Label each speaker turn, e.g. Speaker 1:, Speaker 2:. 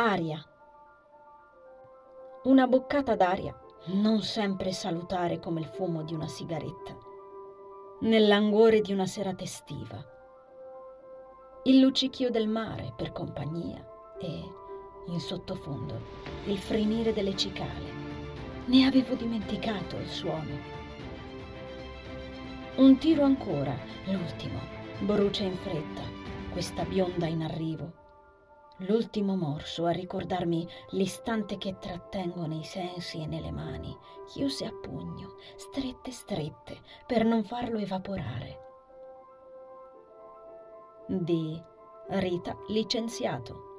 Speaker 1: Aria. Una boccata d'aria non sempre salutare come il fumo di una sigaretta, nell'anguore di una serata estiva. Il luccichio del mare per compagnia e, in sottofondo, il frenire delle cicale. Ne avevo dimenticato il suono. Un tiro ancora, l'ultimo, brucia in fretta, questa bionda in arrivo l'ultimo morso a ricordarmi l'istante che trattengo nei sensi e nelle mani, chiuse a pugno, strette strette, per non farlo evaporare. Di Rita licenziato.